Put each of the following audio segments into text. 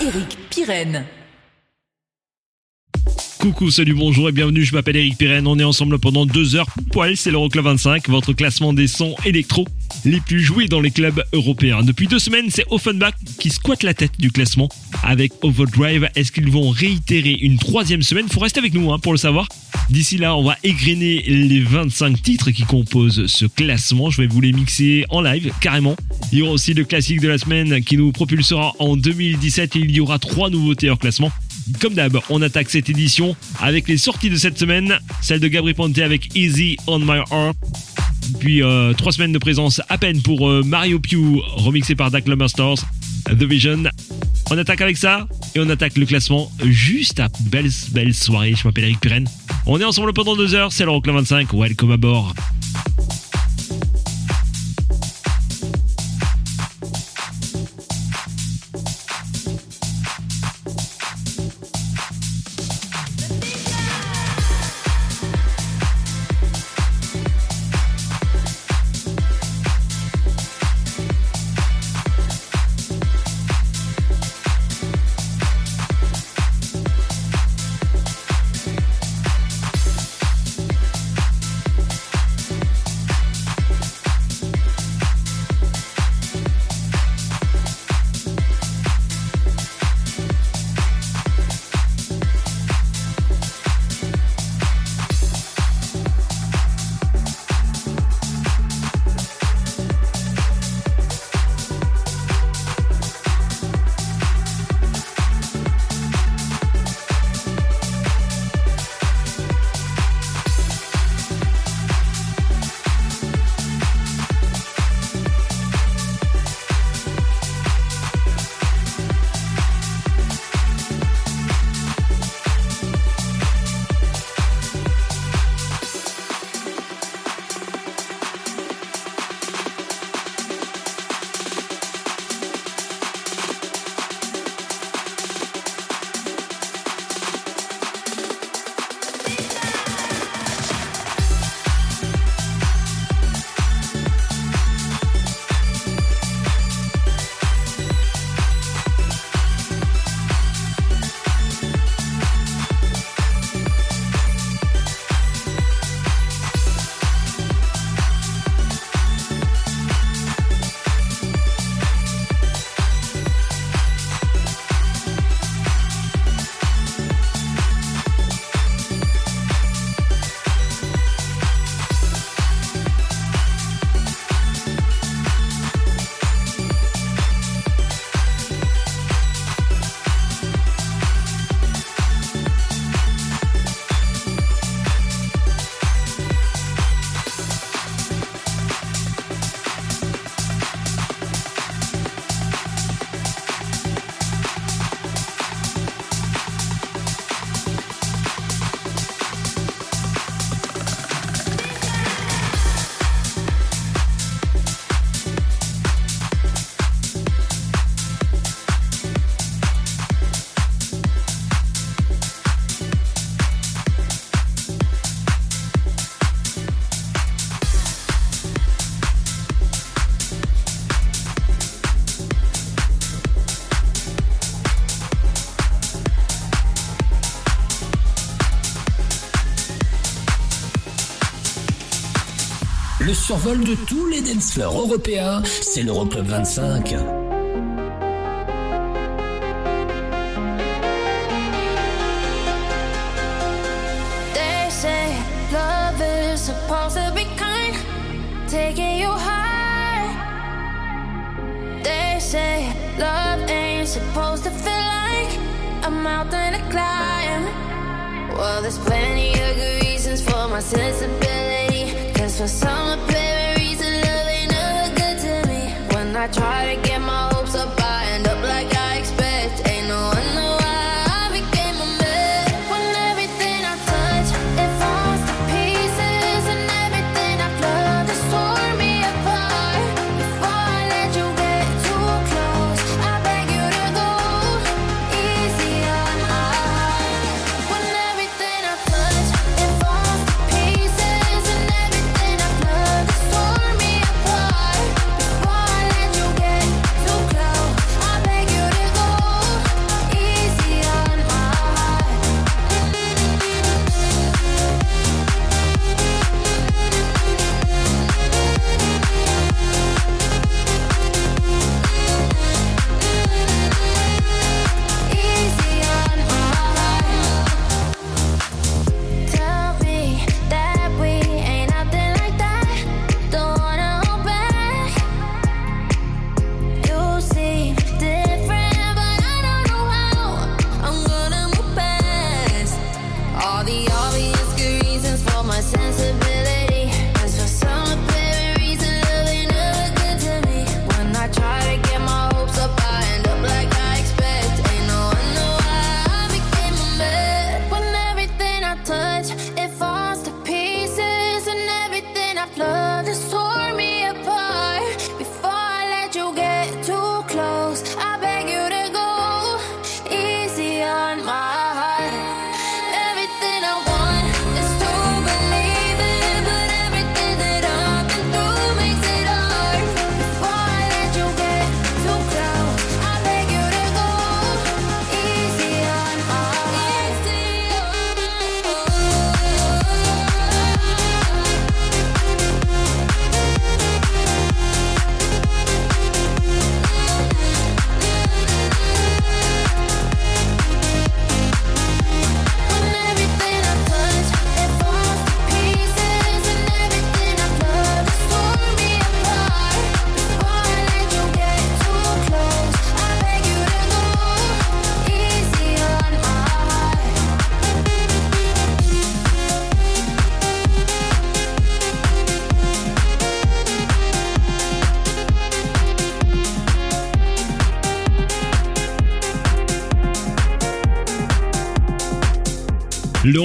Eric. Coucou, salut, bonjour et bienvenue, je m'appelle Eric Pirenne, on est ensemble pendant deux heures poil, c'est l'Euroclub 25, votre classement des sons électro les plus joués dans les clubs européens. Depuis deux semaines, c'est Offenbach qui squatte la tête du classement avec Overdrive. Est-ce qu'ils vont réitérer une troisième semaine? Faut rester avec nous hein, pour le savoir. D'ici là, on va égrener les 25 titres qui composent ce classement. Je vais vous les mixer en live, carrément. Il y aura aussi le classique de la semaine qui nous propulsera en 2017 et il y aura trois nouveautés hors classement. Comme d'hab, on attaque cette édition avec les sorties de cette semaine, celle de Gabri Ponte avec Easy on My Heart. Puis euh, trois semaines de présence à peine pour euh, Mario Pew, remixé par Dak Stars, The Vision. On attaque avec ça et on attaque le classement juste à belle, soirée. Je m'appelle Eric Pirenne. On est ensemble pendant deux heures, c'est l'Euroclub 25. Welcome à bord. survol de tous les dance européens, c'est l'Euroclub 25.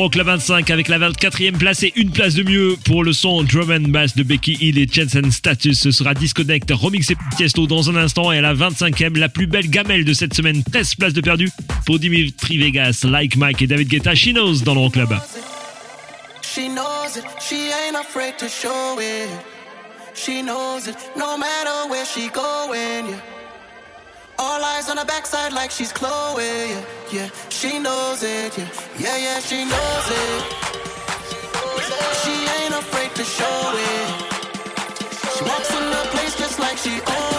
termineront 25 avec la 24e place et une place de mieux pour le son drum and bass de Becky Hill et Jensen Status. Ce sera Disconnect, remixé Tiesto dans un instant et à la 25e, la plus belle gamelle de cette semaine, 13 places de perdu pour Dimitri Vegas, Like Mike et David Guetta, She Knows dans le club. She knows it, she ain't afraid to show it. She knows it, no matter where she going. All eyes on her backside like she's Chloe. Yeah, yeah, she knows it. Yeah, yeah, yeah she knows it. She ain't afraid to show it. She walks in the place just like she owns.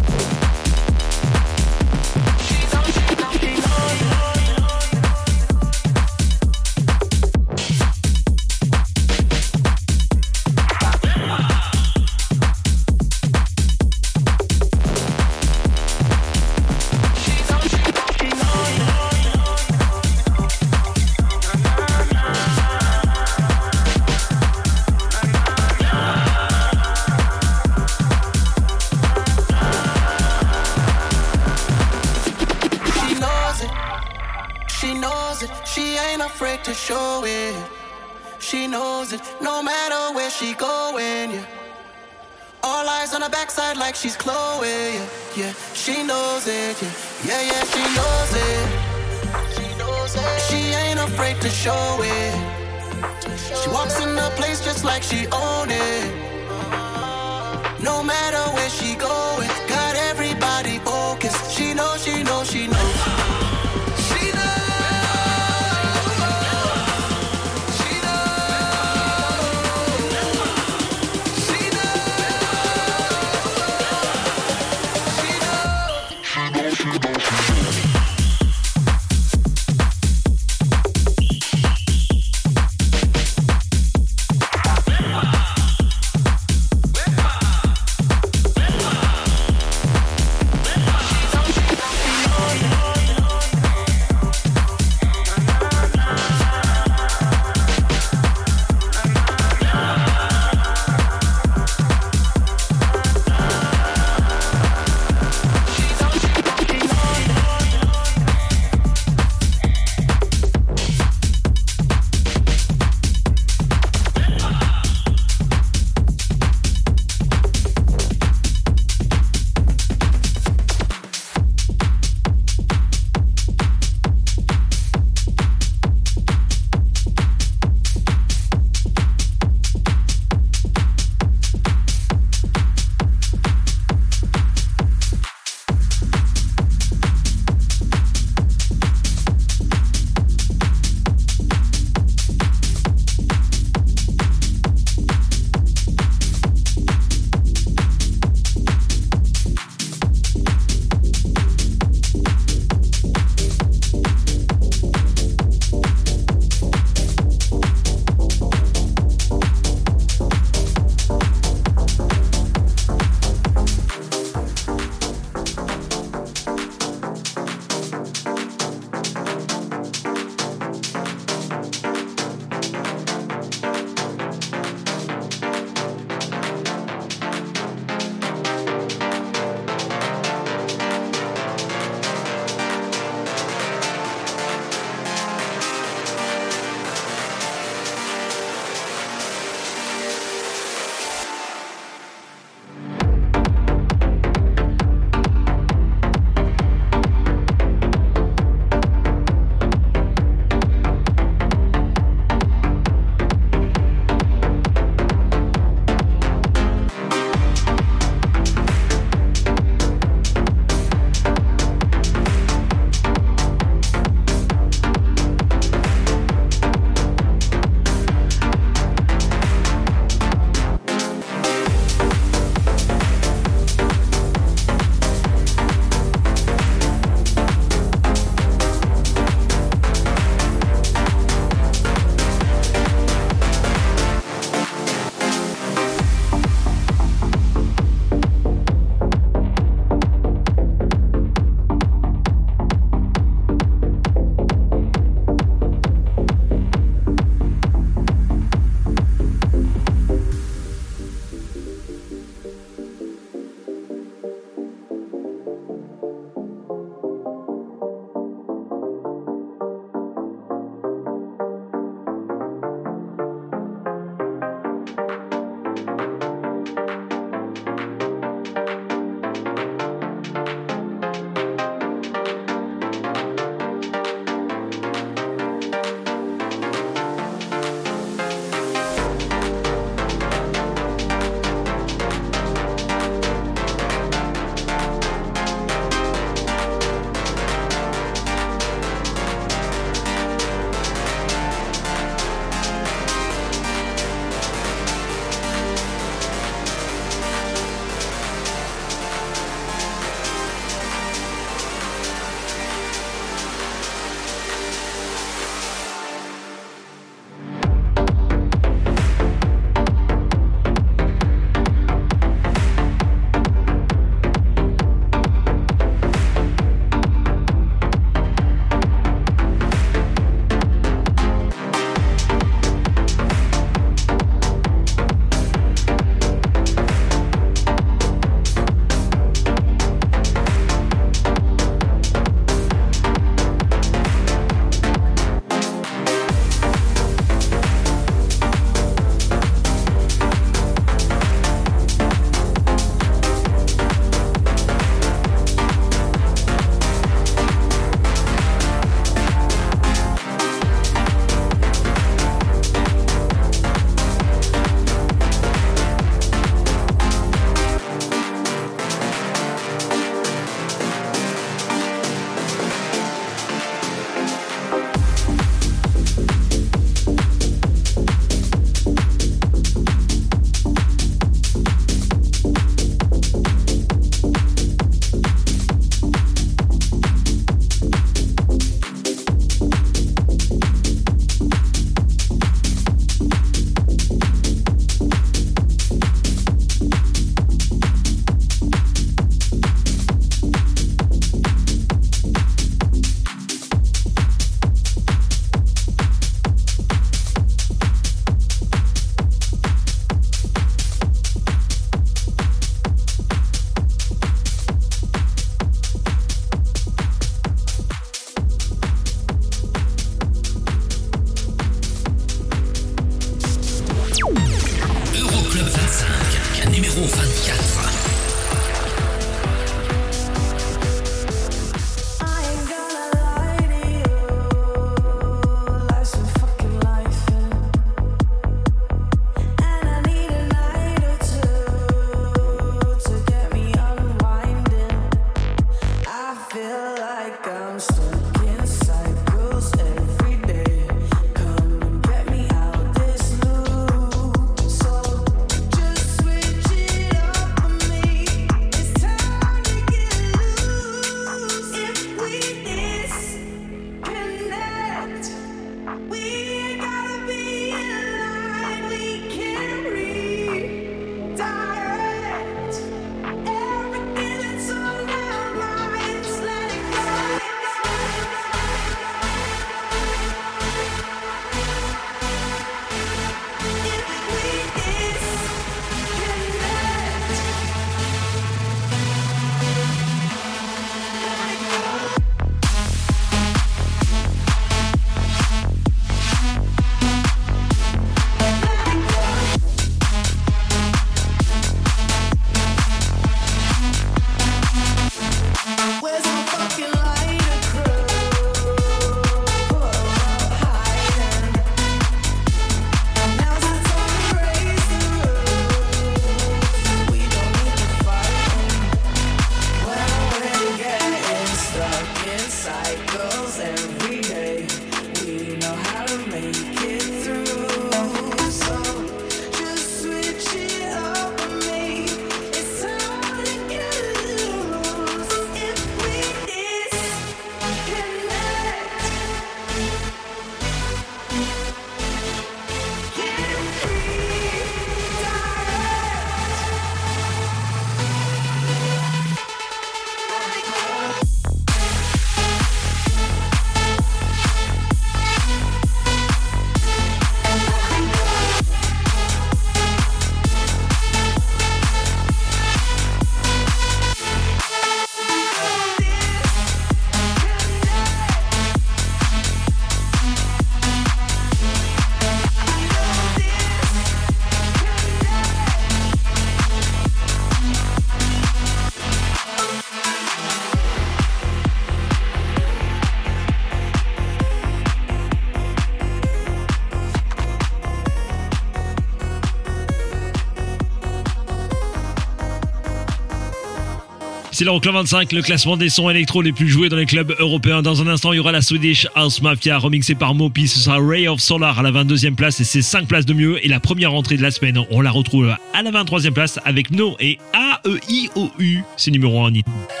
C'est l'Euroclub 25, le classement des sons électro les plus joués dans les clubs européens. Dans un instant, il y aura la Swedish House Mafia remixée par Mopi. Ce sera Ray of Solar à la 22e place et c'est 5 places de mieux. Et la première entrée de la semaine, on la retrouve à la 23e place avec No et A-E-I-O-U. C'est numéro 1 How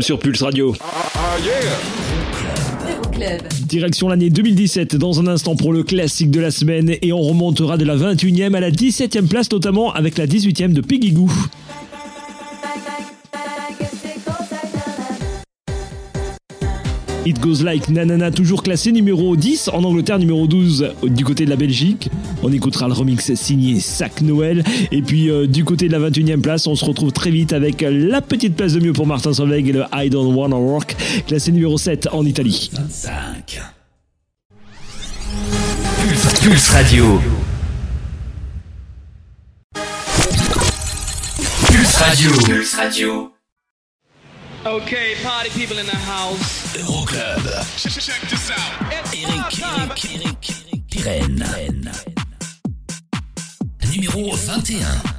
sur Pulse Radio. Direction l'année 2017 dans un instant pour le classique de la semaine et on remontera de la 21e à la 17e place notamment avec la 18e de Peggy. It Goes Like Nanana, toujours classé numéro 10 en Angleterre, numéro 12 du côté de la Belgique. On écoutera le remix signé Sac Noël. Et puis euh, du côté de la 21e place, on se retrouve très vite avec la petite place de mieux pour Martin Solveig et le I Don't Wanna Work, classé numéro 7 en Italie. 25. Pulse, Pulse Radio. Pulse Radio. Pulse Radio. Okay, party people in the house. Euroclub. Eric, Eric, Eric, Eric Pirenne. Numéro 21.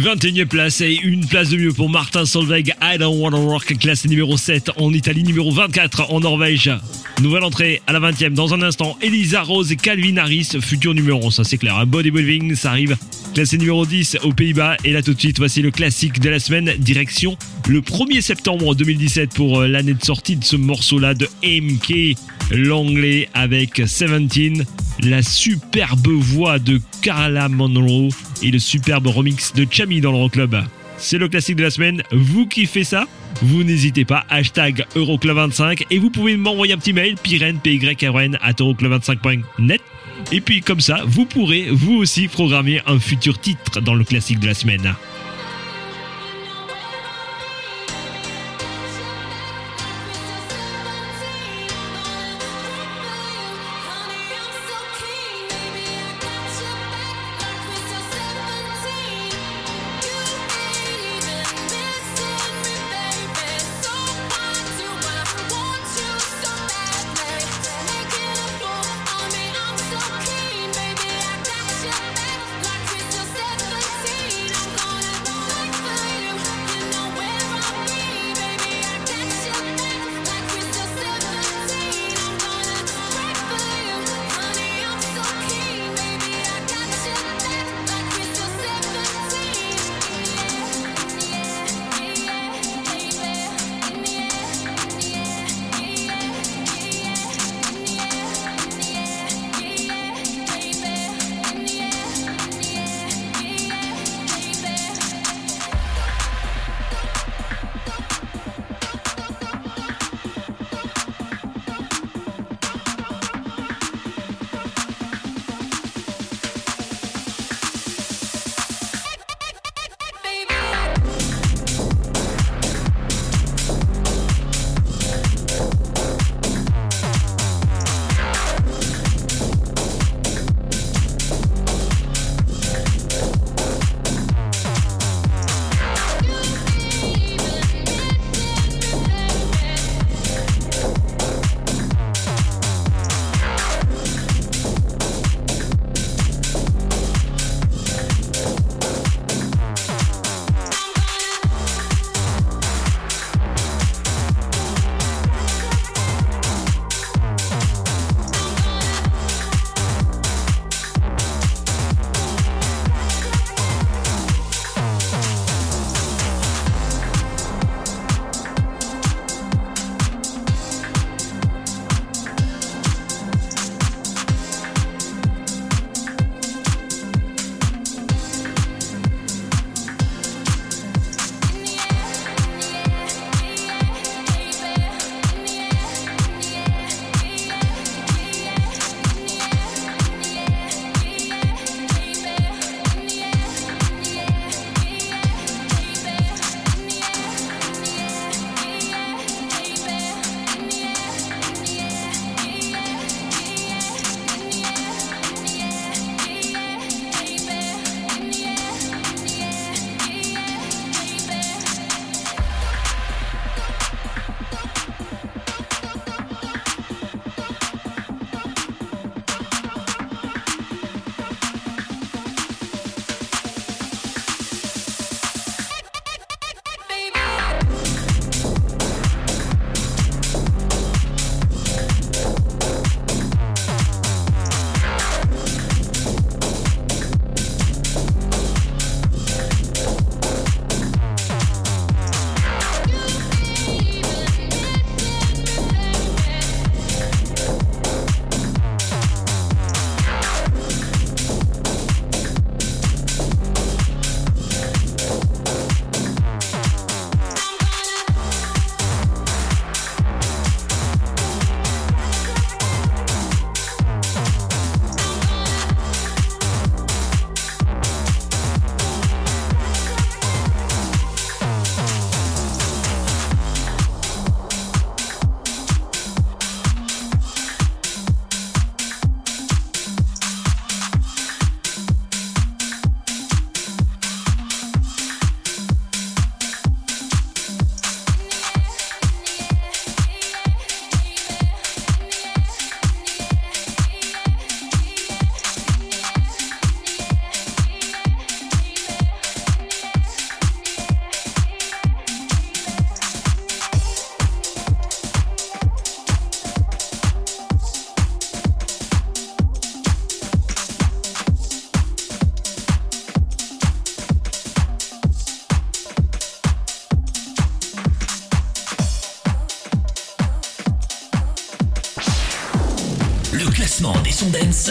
21e place et une place de mieux pour Martin Solveig, I Don't Wanna Work, classé numéro 7 en Italie, numéro 24 en Norvège. Nouvelle entrée à la 20e dans un instant, Elisa Rose et Calvin Harris, futur numéro 1, ça c'est clair. Bodybuilding, ça arrive, classé numéro 10 aux Pays-Bas. Et là tout de suite, voici le classique de la semaine, direction le 1er septembre 2017 pour euh, l'année de sortie de ce morceau-là de MK, l'anglais avec 17, la superbe voix de Carla Monroe et le superbe remix de Chami dans le Rock Club. C'est le classique de la semaine. Vous kiffez ça Vous n'hésitez pas, hashtag Euroclub25 et vous pouvez m'envoyer un petit mail, pyrène, p y r n at euroclub25.net. Et puis comme ça, vous pourrez vous aussi programmer un futur titre dans le classique de la semaine.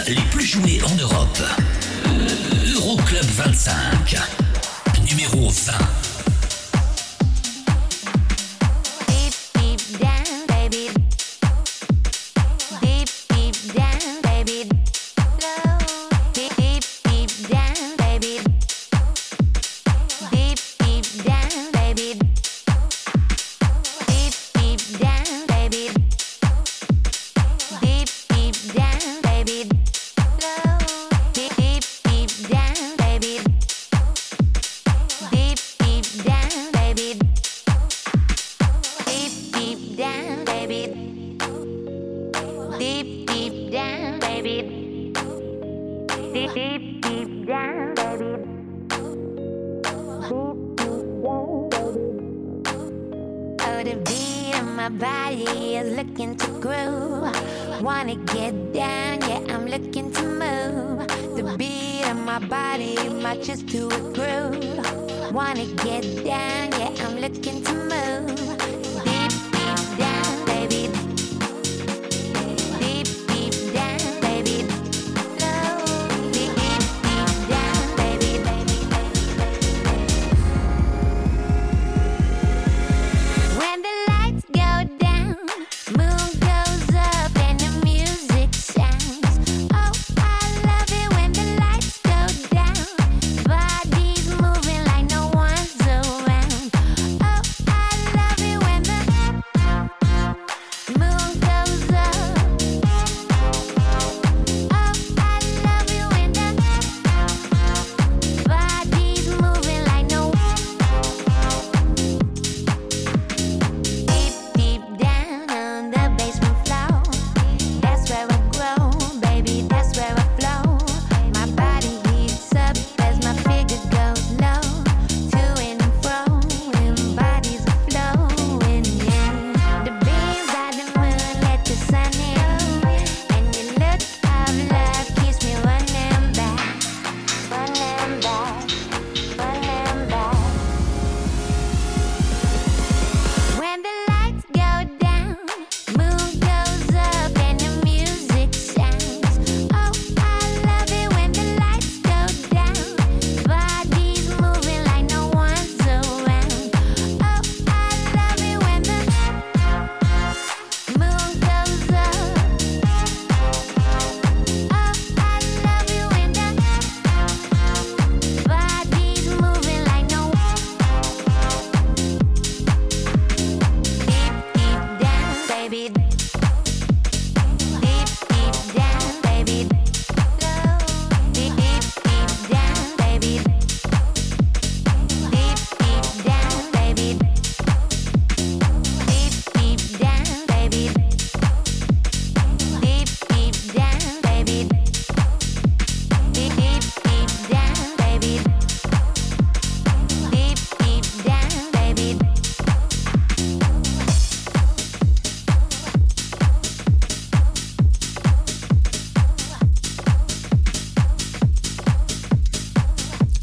Les plus joués en Europe. Euroclub 25. Numéro 20.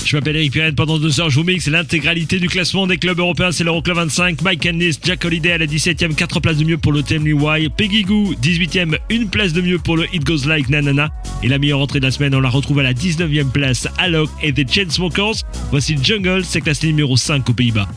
Je m'appelle Eric Pirenne. Pendant deux heures, je vous mixe l'intégralité du classement des clubs européens. C'est l'Euroclub 25. Mike Ennis, Jack Holiday à la 17ème, 4 places de mieux pour le Tell Why. Peggy Goo, 18e 1 place de mieux pour le It Goes Like Nanana. Et la meilleure entrée de la semaine, on la retrouve à la 19ème place. Alok et The Chainsmokers. Voici Jungle, c'est classé numéro 5 aux Pays-Bas.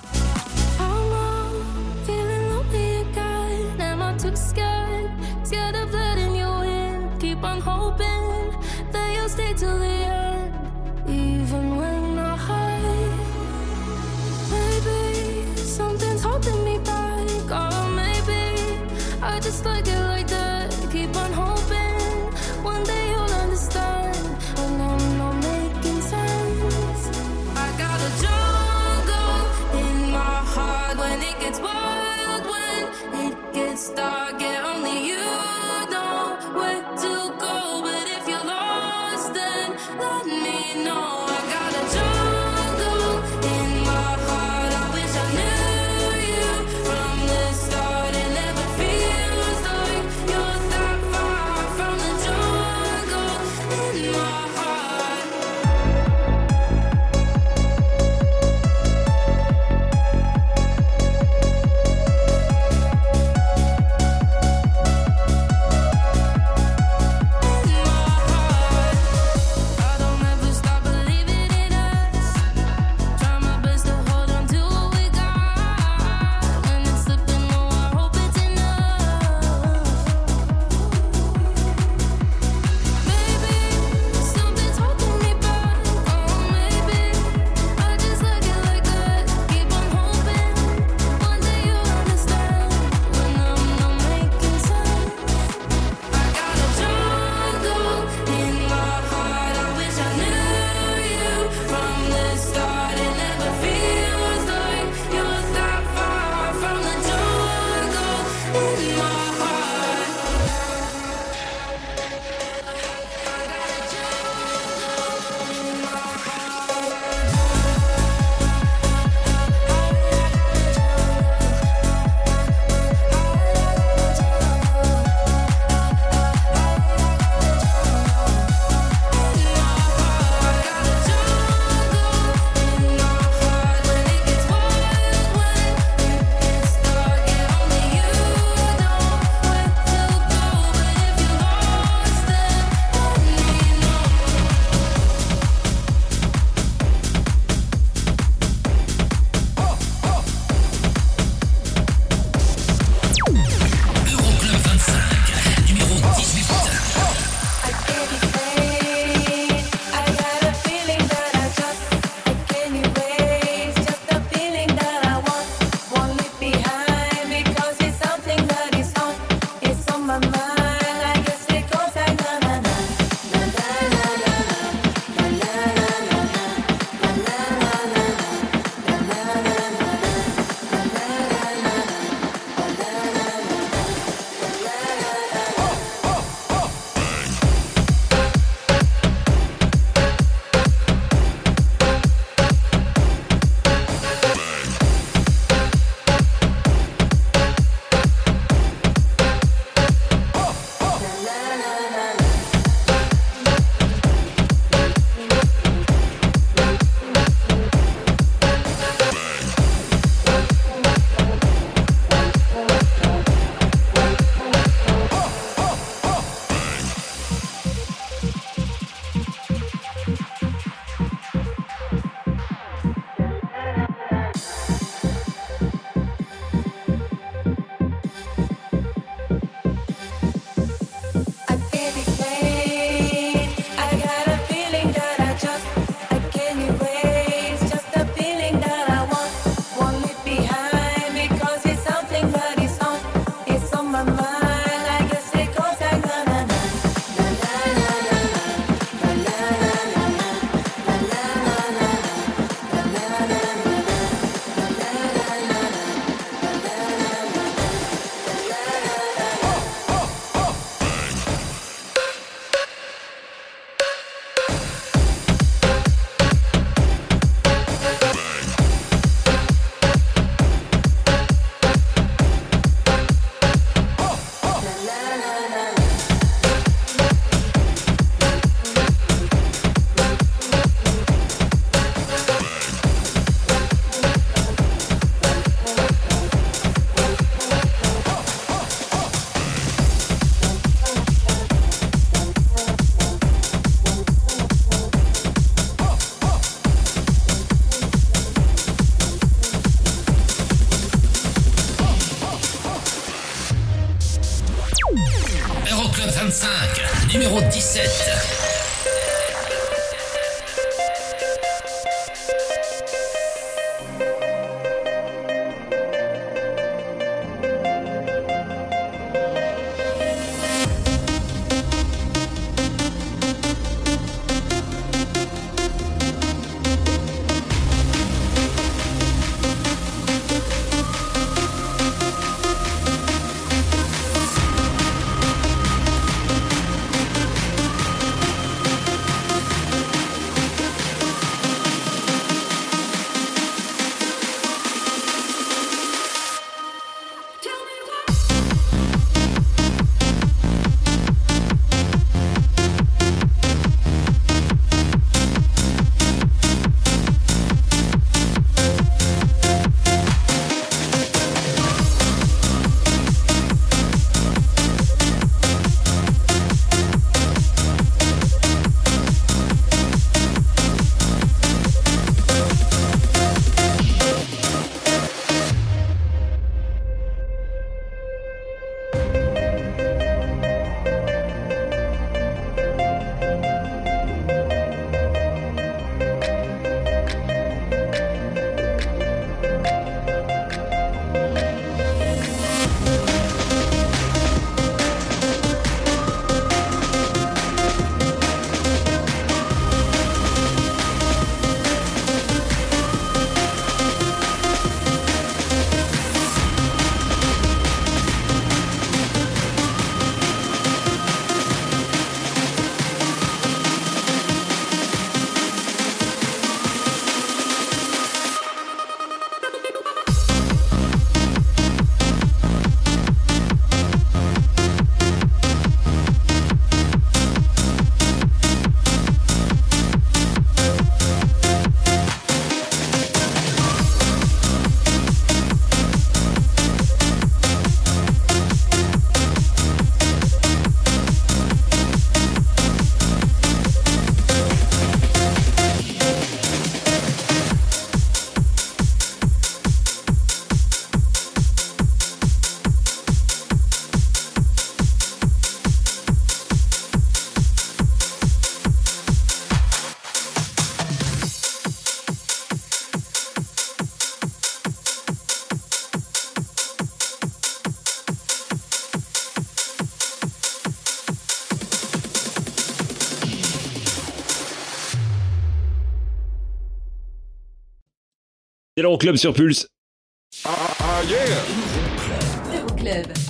L'Euroclub sur Pulse.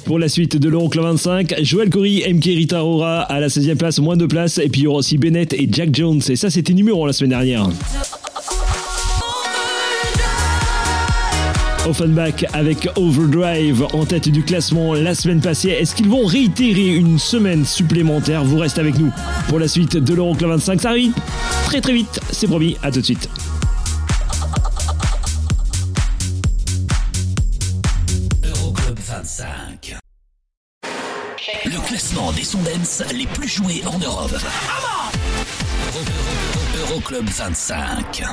Pour la suite de l'Euroclub 25, Joël Corey, MK Rita Aurora à la 16e place, moins de place. Et puis il y aura aussi Bennett et Jack Jones. Et ça, c'était numéro 1 la semaine dernière. Offenbach avec Overdrive en tête du classement la semaine passée. Est-ce qu'ils vont réitérer une semaine supplémentaire? Vous restez avec nous pour la suite de l'Euroclub 25. Ça arrive très très vite, c'est promis. À tout de suite. Sons dance les plus joués en Europe. Euro- Euro- Euroclub 25.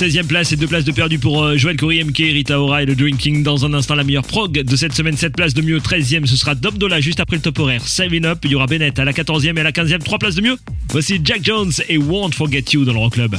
16e place et 2 places de perdu pour euh, Joël MK, Rita Ora et le Drinking. Dans un instant, la meilleure prog de cette semaine, 7 places de mieux. 13e, ce sera Dobdola juste après le top horaire. 7 Up, il y aura Bennett à la 14e et à la 15e, 3 places de mieux. Voici Jack Jones et Won't Forget You dans le Rock Club.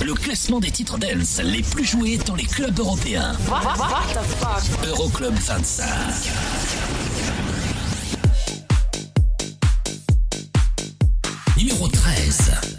Le classement des titres dance les plus joués dans les clubs européens. Euroclub 25. Numéro 13.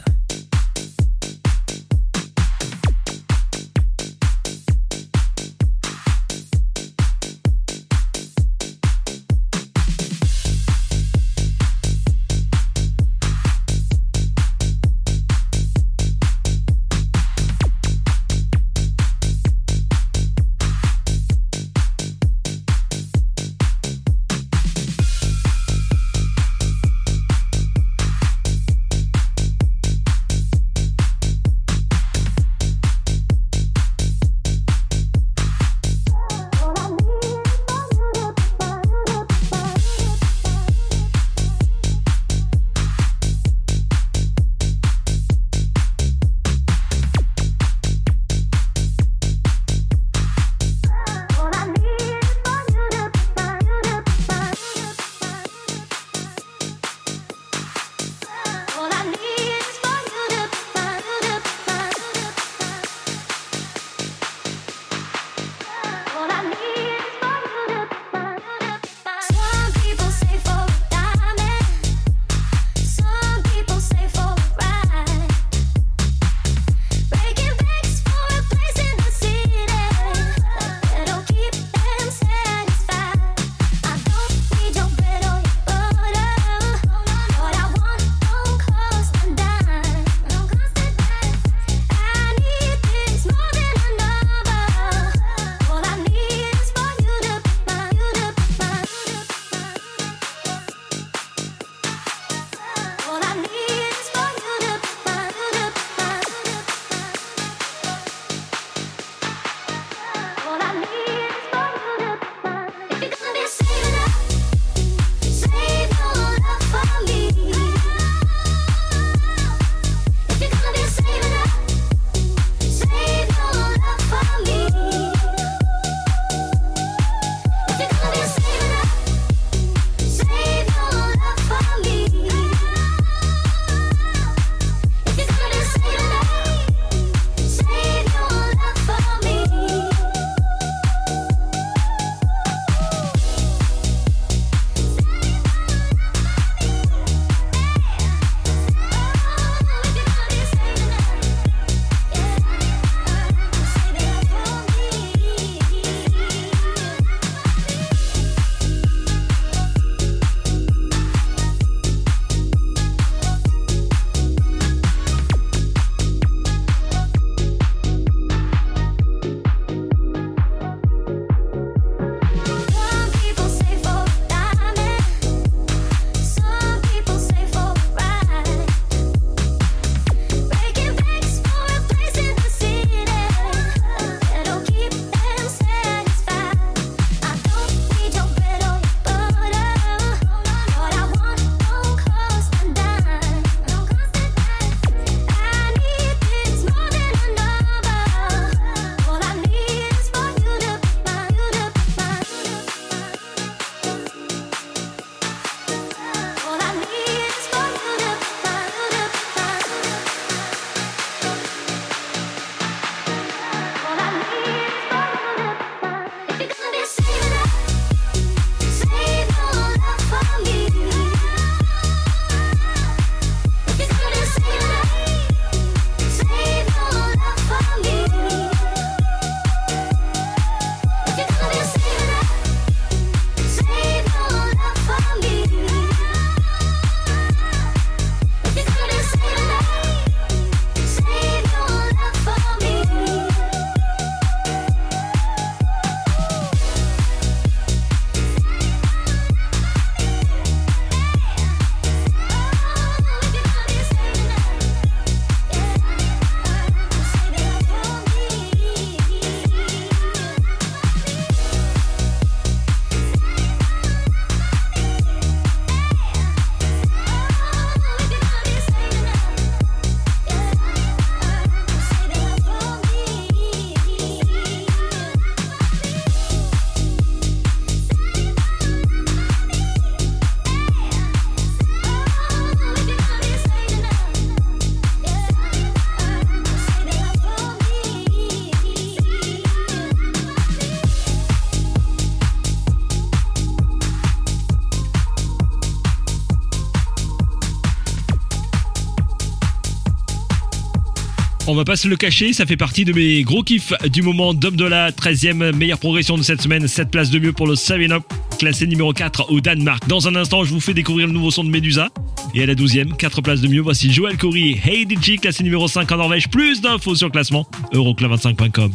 On va pas se le cacher, ça fait partie de mes gros kiffs du moment. Dom de la 13e meilleure progression de cette semaine. 7 places de mieux pour le 7 Up, classé numéro 4 au Danemark. Dans un instant, je vous fais découvrir le nouveau son de Medusa. Et à la 12e, 4 places de mieux, voici Joël Corey, Hey DJ, classé numéro 5 en Norvège. Plus d'infos sur le classement, euroclub25.com.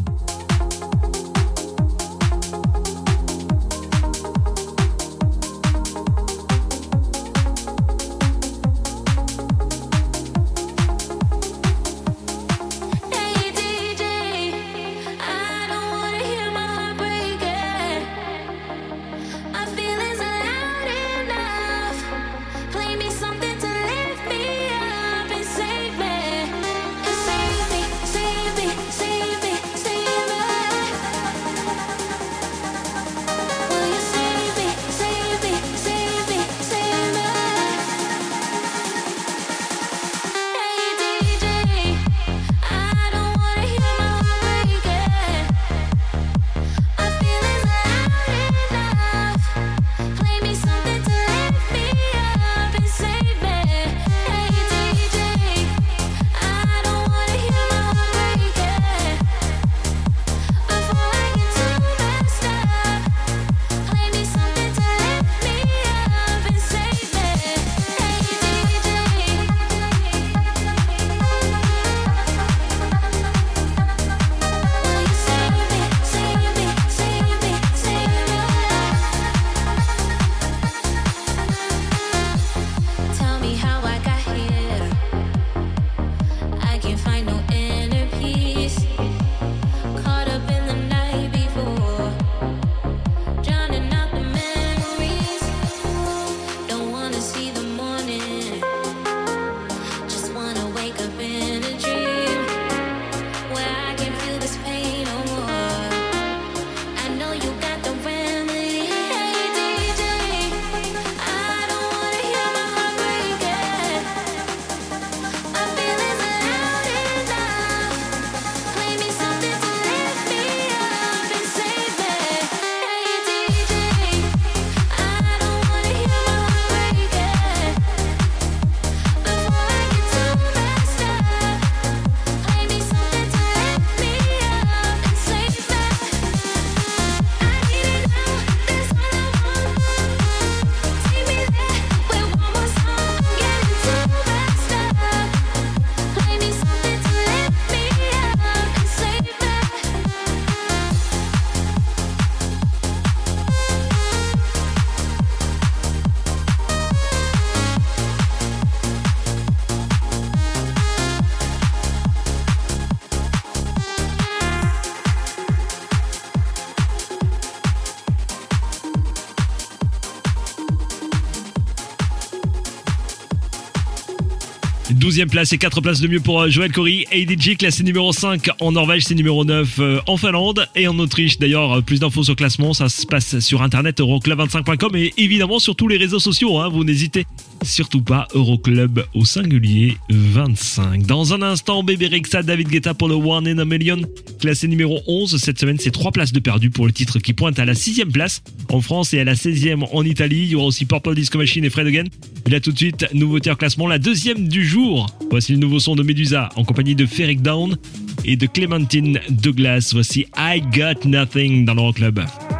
12e place et 4 places de mieux pour euh, Joël Corry. ADG classé numéro 5 en Norvège, c'est numéro 9 euh, en Finlande et en Autriche. D'ailleurs, euh, plus d'infos sur classement, ça se passe sur internet euroclub25.com et évidemment sur tous les réseaux sociaux. Hein, vous n'hésitez pas surtout pas, Euroclub au singulier 25. Dans un instant, Bébé Rexa, David Guetta pour le One in a Million, classé numéro 11. Cette semaine, c'est 3 places de perdu pour le titre qui pointe à la 6 place en France et à la 16e en Italie. Il y aura aussi Purple Disco Machine et Fred Again. Et là tout de suite, nouveauté en classement, la deuxième du jour. Voici le nouveau son de Medusa en compagnie de Ferric Down et de Clémentine Douglas. Voici I Got Nothing dans l'Euroclub. I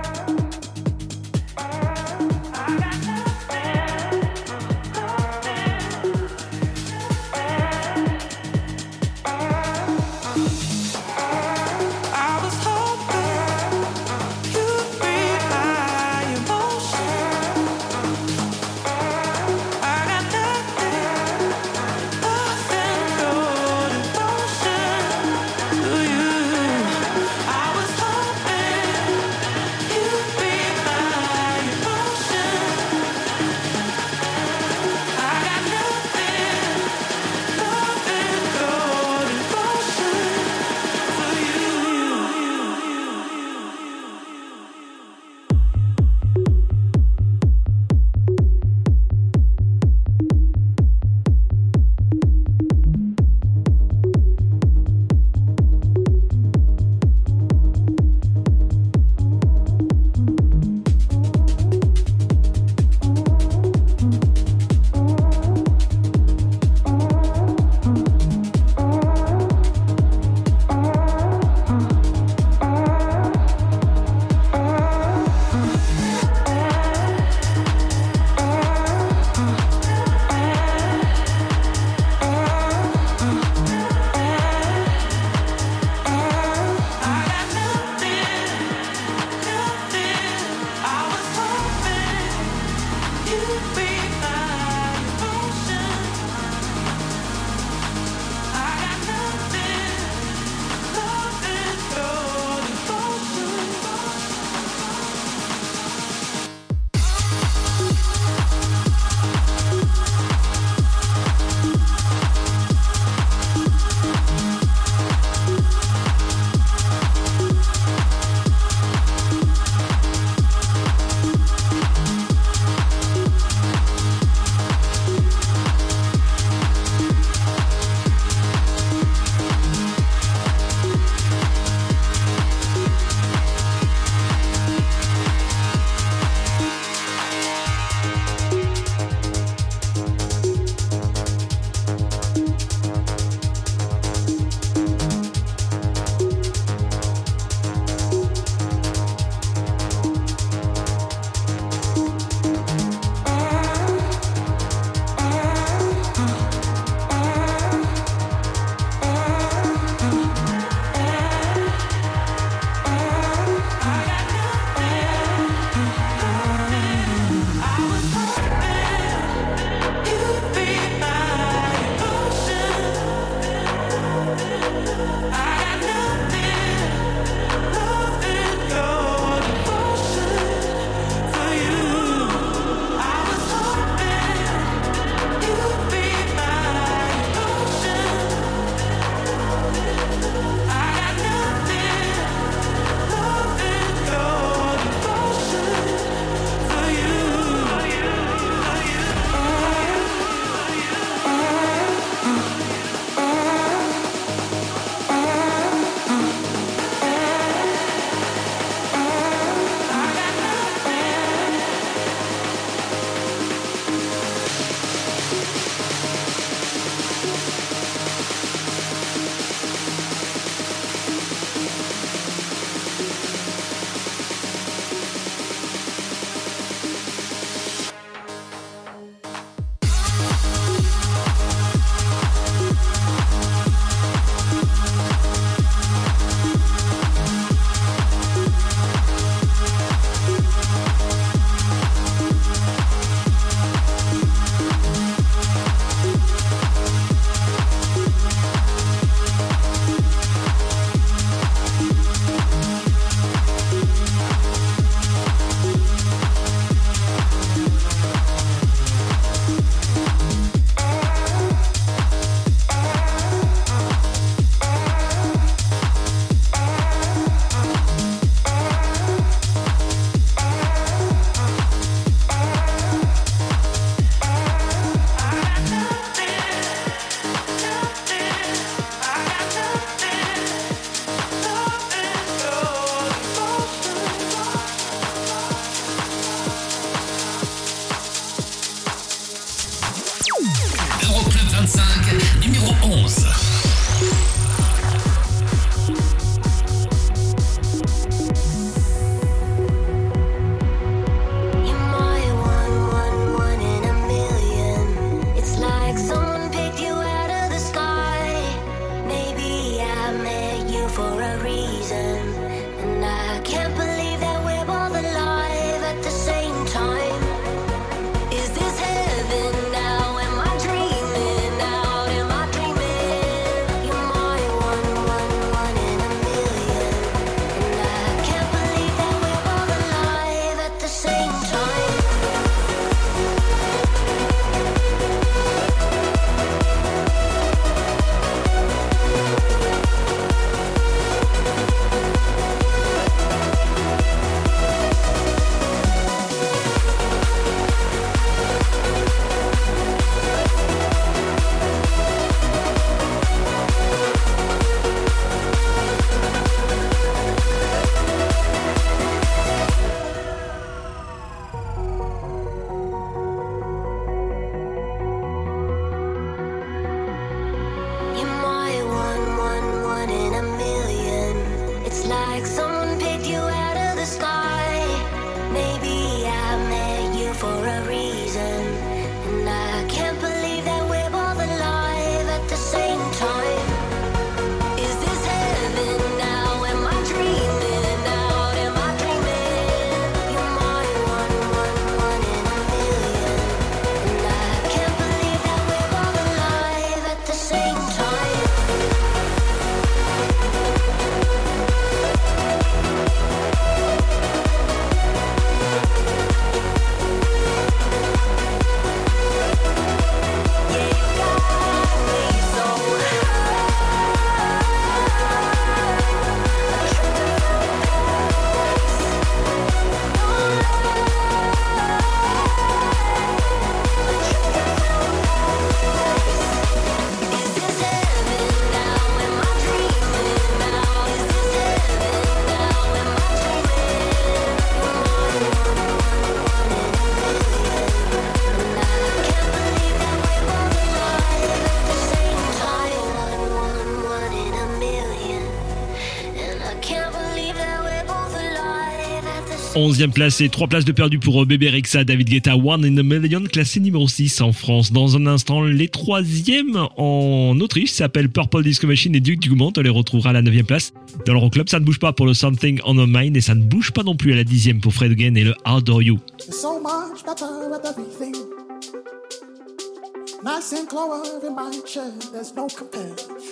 11e place et 3 places de perdu pour euh, Bébé Rexa, David Guetta, One in a Million, classé numéro 6 en France. Dans un instant, les troisièmes en Autriche s'appellent Purple Disco Machine et Duke Dumont. On les retrouvera à la 9e place. Dans l'Euroclub, ça ne bouge pas pour le Something on My Mind et ça ne bouge pas non plus à la 10e pour Fred Again et le Adore You. You're so much better at everything.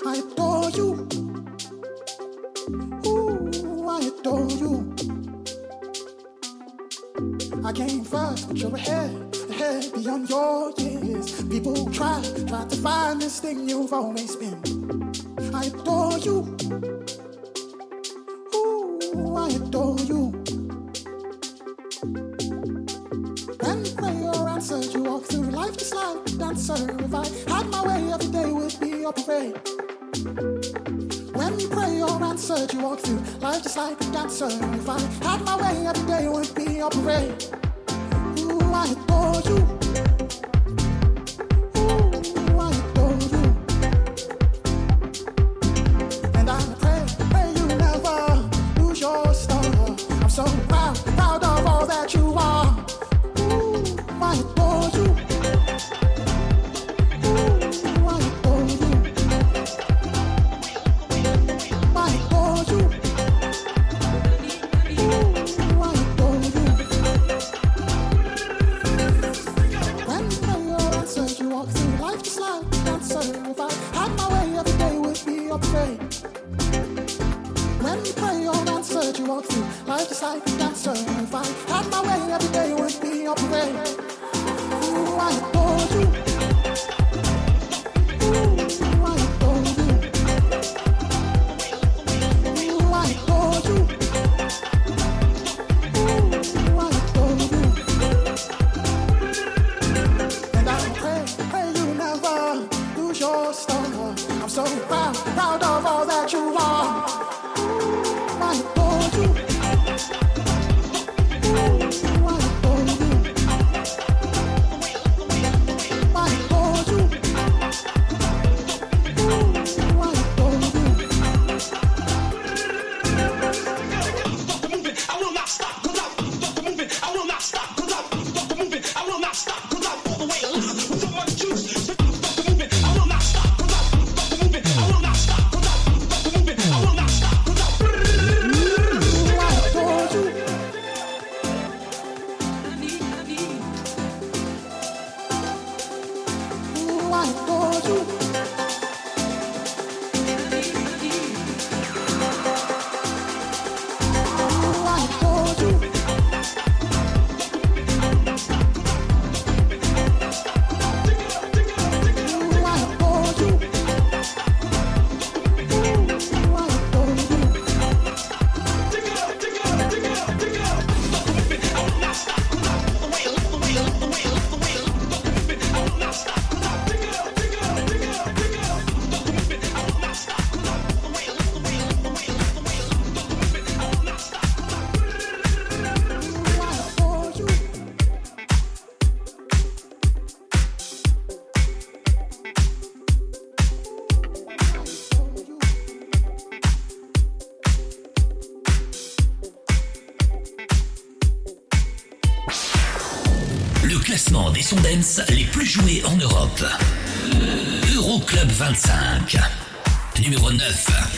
Adore you. I adore you. I came first, but you're ahead, ahead beyond your years. People try, try to find this thing you've always been. I adore you. Ooh, I adore you. When prayer answered, you walk through life just like a dancer. If I had my way, every day would be a parade. Answered, you walk through life just like a dancer. If I had my way, every day would be a parade. Ooh, I adore you. les plus joués en Europe. Euroclub 25. Numéro 9.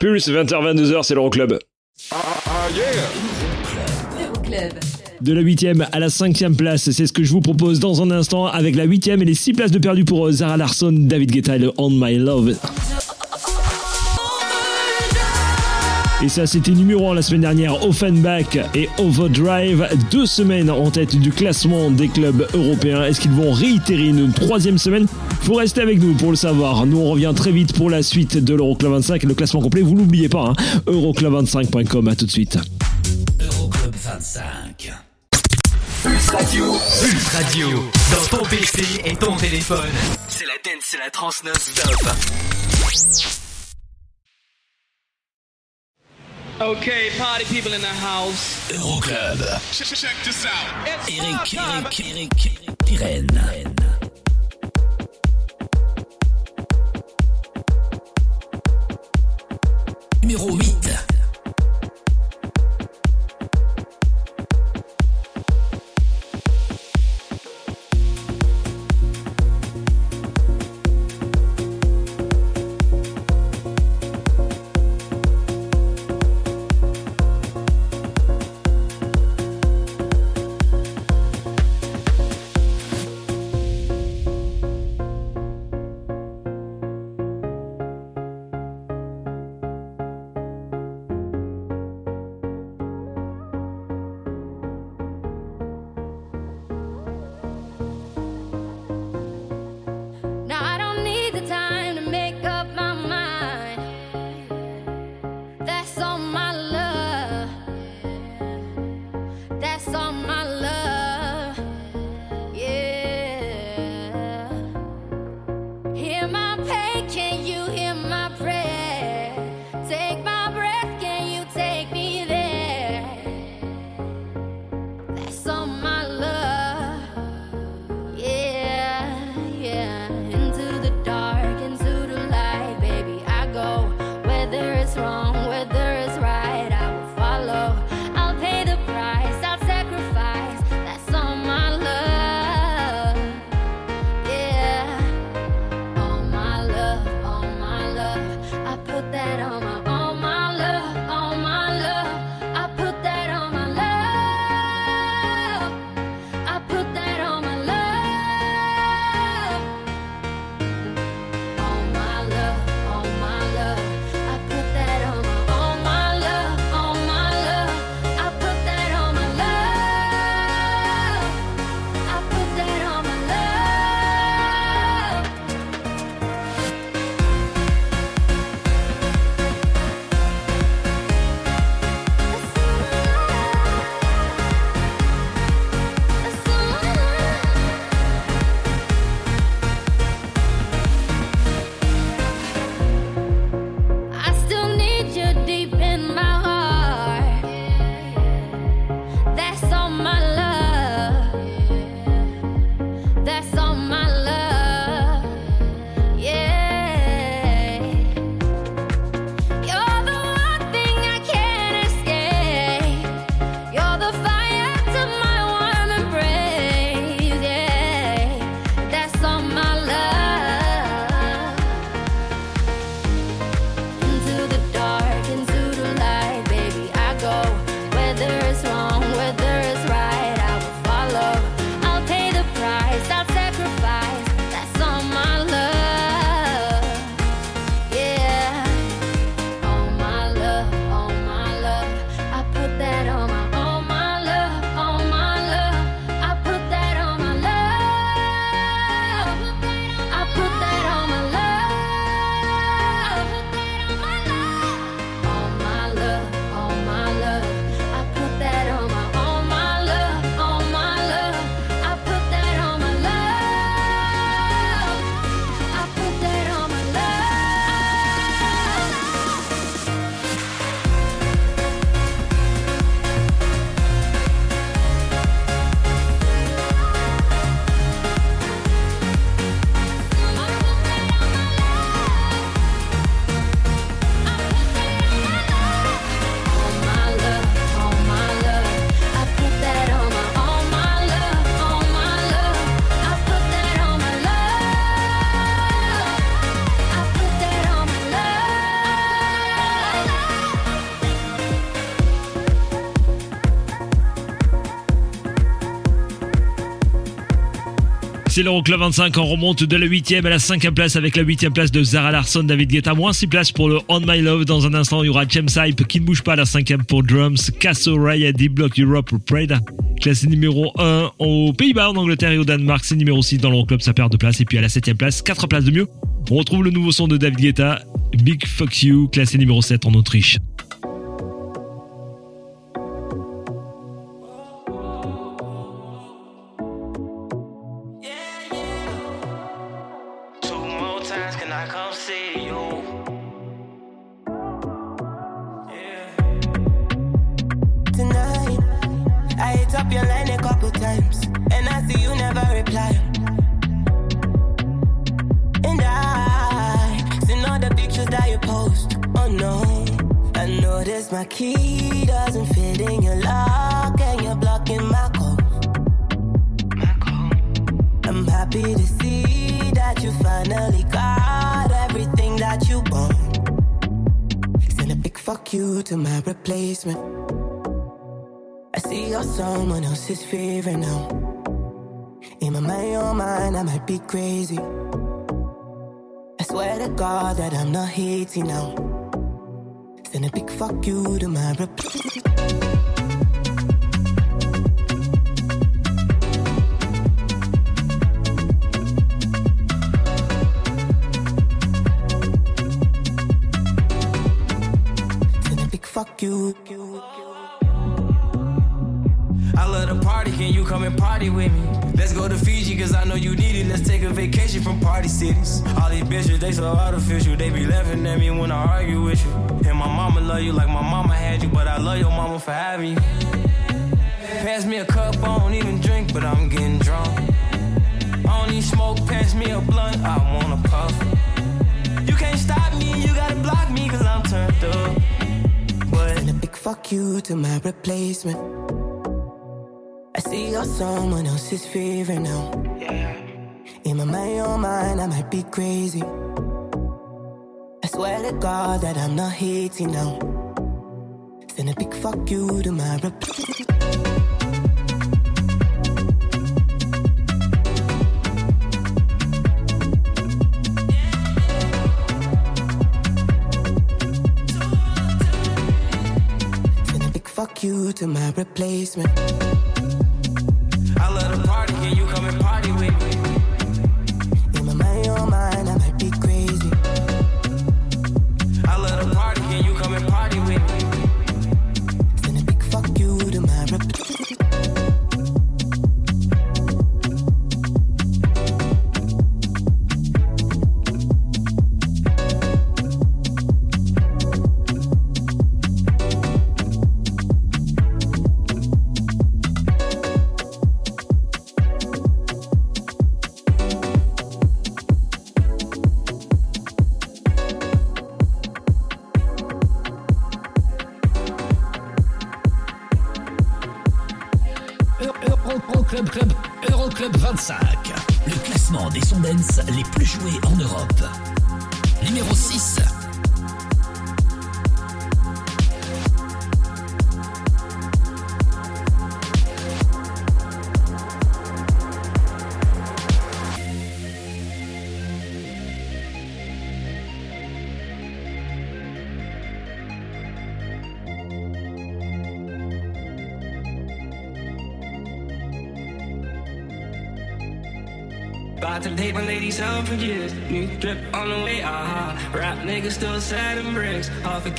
Pulse, 20h-22h, c'est l'Euroclub. Euroclub. De la 8ème à la 5ème place, c'est ce que je vous propose dans un instant avec la 8ème et les 6 places de perdu pour Zara Larson, David Guetta et le On My Love. Et ça, c'était numéro 1 la semaine dernière, Offenbach et Overdrive, deux semaines en tête du classement des clubs européens. Est-ce qu'ils vont réitérer une troisième semaine? Faut rester avec nous pour le savoir. Nous, on revient très vite pour la suite de l'Euroclub 25 et le classement complet. Vous l'oubliez pas, hein, euroclub25.com. À tout de suite. Euroclub 25. Pulse Radio. Pulse Radio. Dans ton PC et ton téléphone. C'est la dance, c'est la trans non-stop. Okay, party people in the house. Euroclub. Check this out. Eric, Eric, Eric, Pirenne. Numéro 8. C'est l'Euroclub 25, on remonte de la 8ème à la 5ème place avec la 8ème place de Zara Larson, David Guetta, moins 6 places pour le On My Love. Dans un instant, il y aura James Hype qui ne bouge pas à la 5ème pour Drums, Casso Raya, D-Block Europe Pride. Classé numéro 1 aux Pays-Bas, en Angleterre et au Danemark, c'est numéro 6 dans l'Euroclub, ça perd de place. Et puis à la 7ème place, 4 places de mieux, on retrouve le nouveau son de David Guetta, Big Fuck You, classé numéro 7 en Autriche. Now. Send a big fuck you replacement. I see you're someone else's favorite now. In my mind, your mind, I might be crazy. I swear to God that I'm not hating now. Send a big fuck you to my replacement. You to my replacement.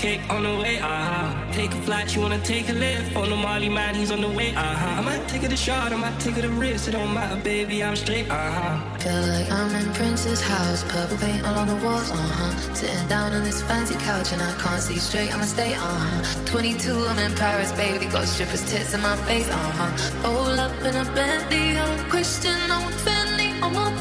Cake on the way, aha. Take a flight, she wanna take a lift. On the Molly man, he's on the way, aha. I might take it a shot, I might take it a risk. It don't matter, baby, I'm straight, aha. Feel like I'm in Prince's house, purple paint all on the walls, uh huh. Sitting down on this fancy couch and I can't see straight, I'ma stay, uh huh. 22, I'm in Paris, baby, got strippers' tits in my face, uh huh. Roll up in a Bentley, I'm Christian, I'm Fendi, I'm a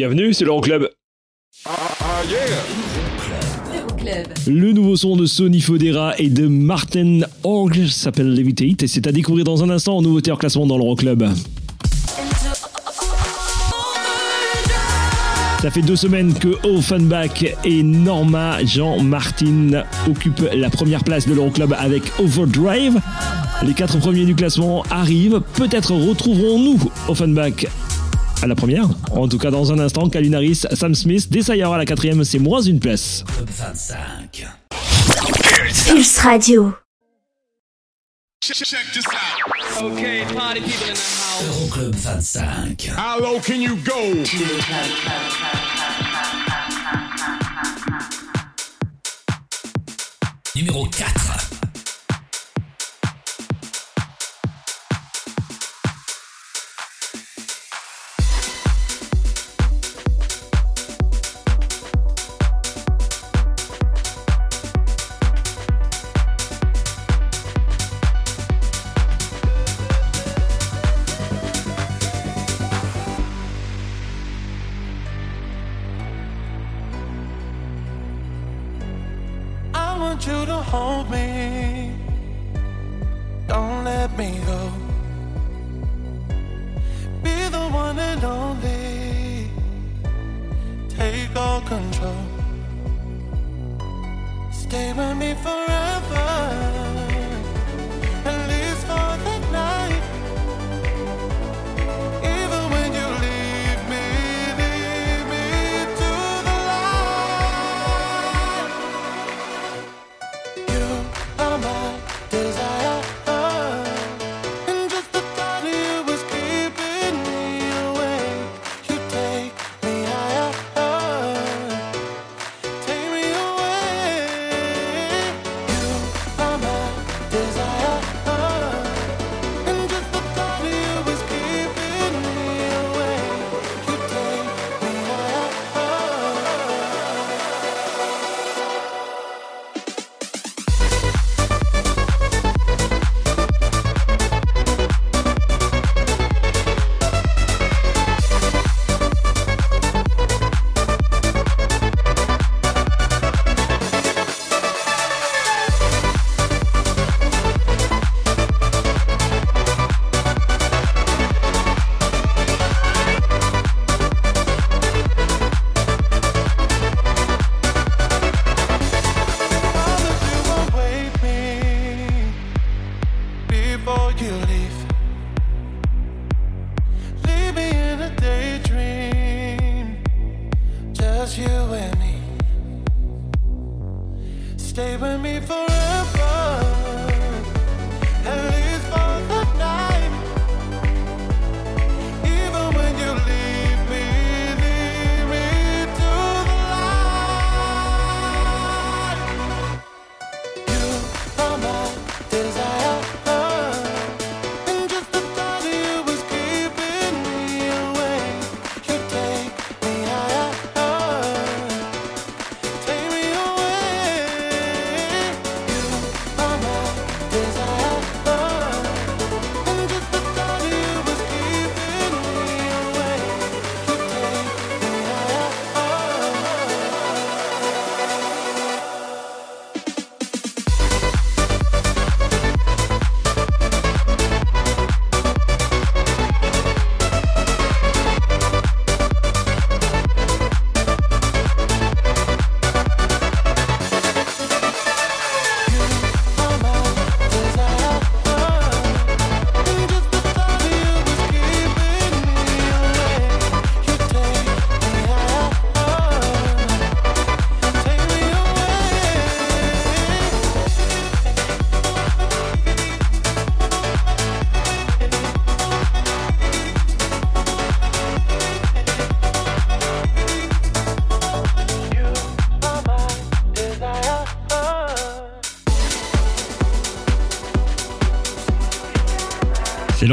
Bienvenue, c'est l'Euroclub. Euroclub. Le nouveau son de Sony Fodera et de Martin Org s'appelle Levitate et c'est à découvrir dans un instant en nouveauté en classement dans l'Euroclub. Ça fait deux semaines que Offenbach et Norma Jean Martin occupent la première place de l'Euroclub avec Overdrive. Les quatre premiers du classement arrivent. Peut-être retrouverons-nous Offenbach à la première. En tout cas, dans un instant, Calvin Harris, Sam Smith, Desire à la quatrième, c'est moins une place. Club 25. Pulse Radio. Okay, party people in the house. Euroclub 25. How low can you go? Numéro 4.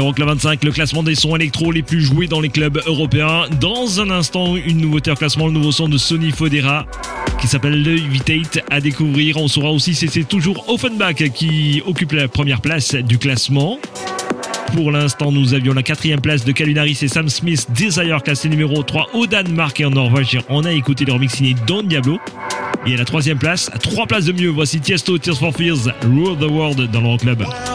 C'est l'Euroclub 25, le classement des sons électro les plus joués dans les clubs européens. Dans un instant, une nouveauté en classement, le nouveau son de Sony Fodera qui s'appelle le Vitate à découvrir. On saura aussi si c'est toujours Offenbach qui occupe la première place du classement. Pour l'instant, nous avions la quatrième place de Calinaris et Sam Smith, Desire, classé numéro 3 au Danemark et en Norvège. On a écouté leur mix signé Don Diablo. Et à la troisième place, à trois places de mieux, voici Tiesto, Tears for Fears, Rule the World dans l'Euroclub. Welcome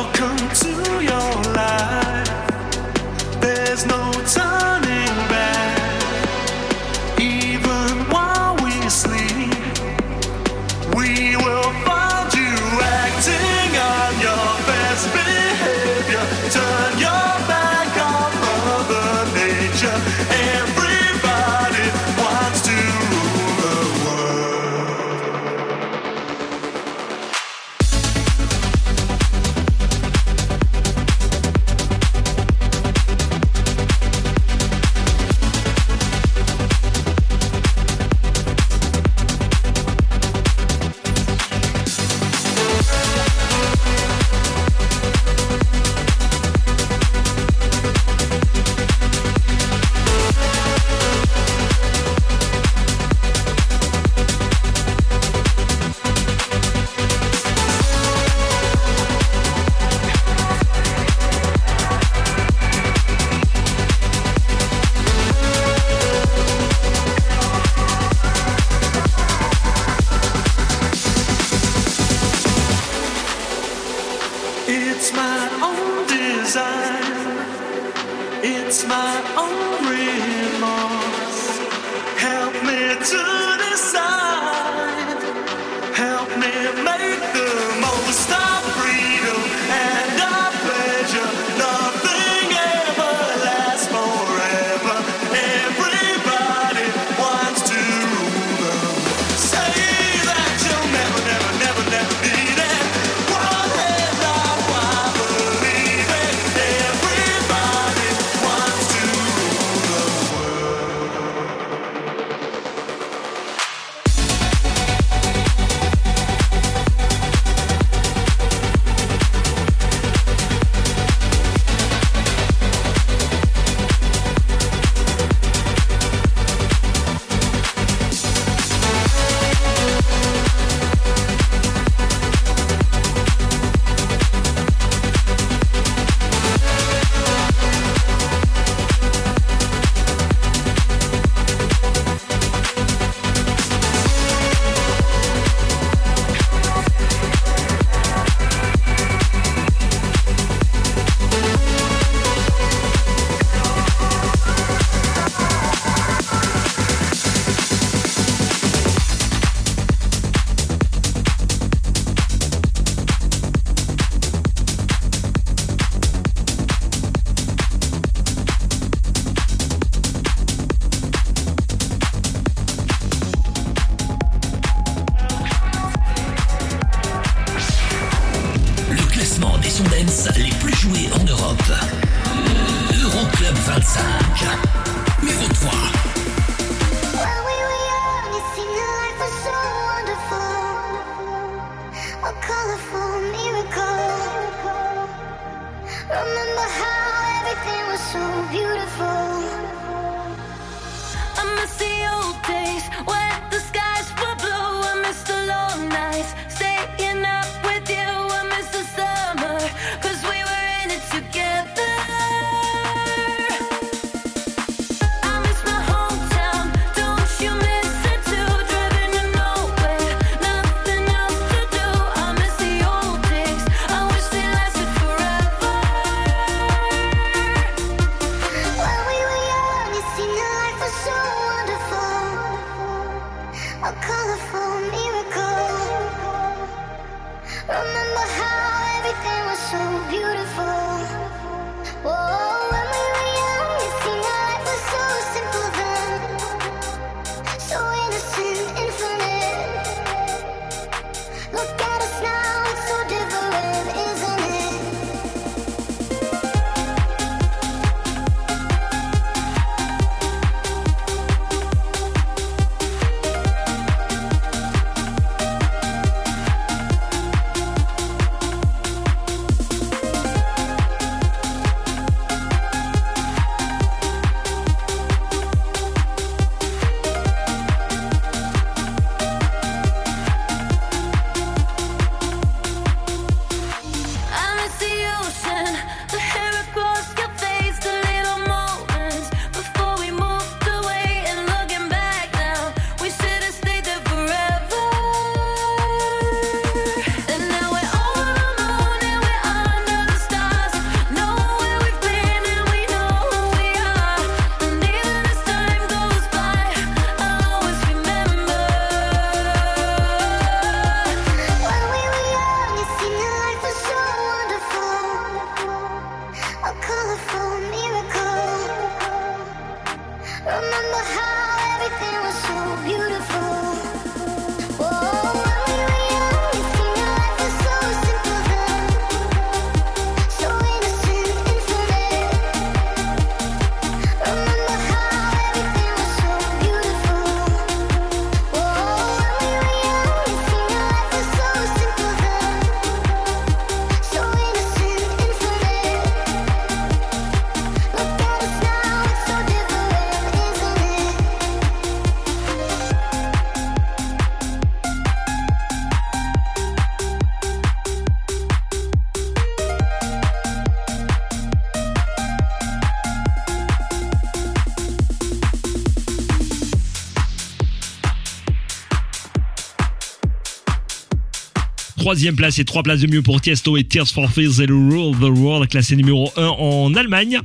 Troisième place et trois places de mieux pour Tiesto et Tears for Fears et le Rule the World, classé numéro 1 en Allemagne.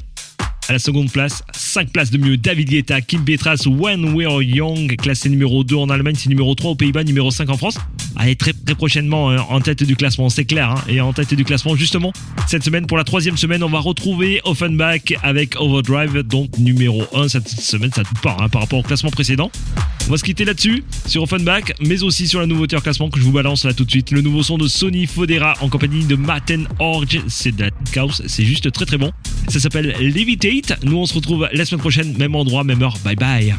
À la seconde place, 5 places de mieux, David Guetta, Kim Petras, When We're Young, classé numéro 2 en Allemagne, c'est numéro 3 aux Pays-Bas, numéro 5 en France. Allez, très, très prochainement euh, en tête du classement, c'est clair, hein, et en tête du classement, justement, cette semaine, pour la troisième semaine, on va retrouver Offenbach avec Overdrive, donc numéro 1 cette semaine, ça tout part hein, par rapport au classement précédent. On va se quitter là-dessus, sur Offenbach, mais aussi sur la nouveauté en classement que je vous balance là tout de suite. Le nouveau son de Sony Fodera en compagnie de Matten Orge. C'est de la house, c'est juste très très bon. Ça s'appelle Levitate. Nous on se retrouve la semaine prochaine, même endroit, même heure. Bye bye.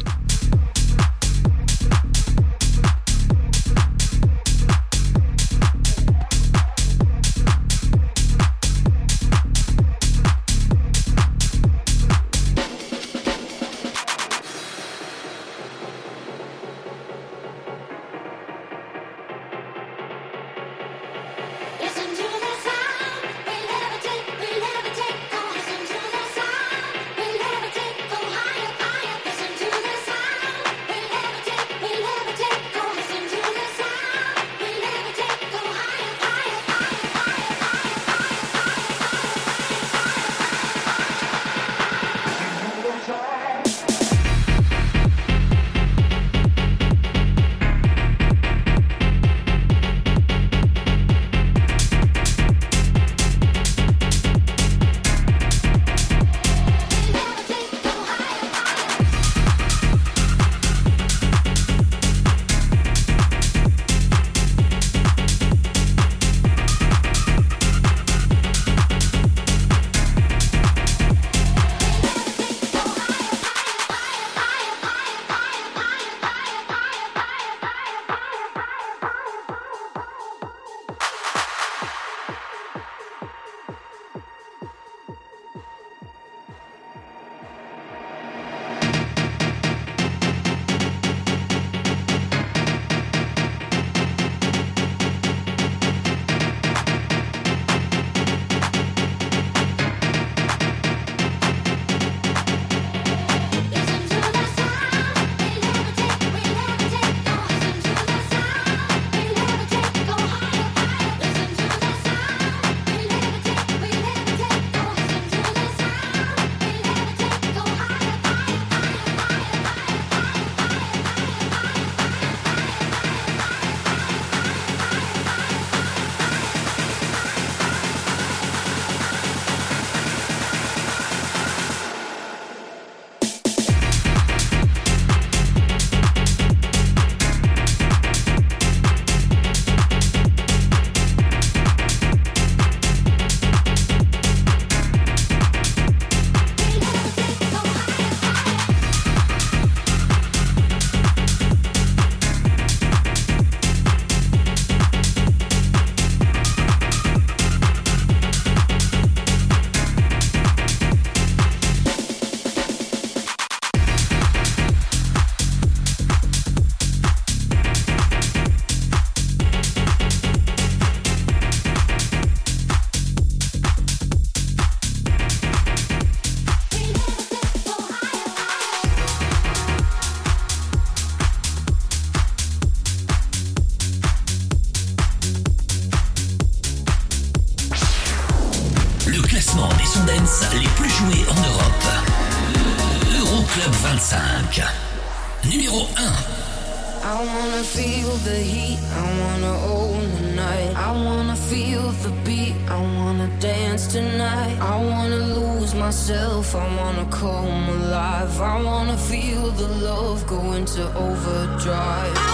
I wanna come alive. I wanna feel the love go into overdrive.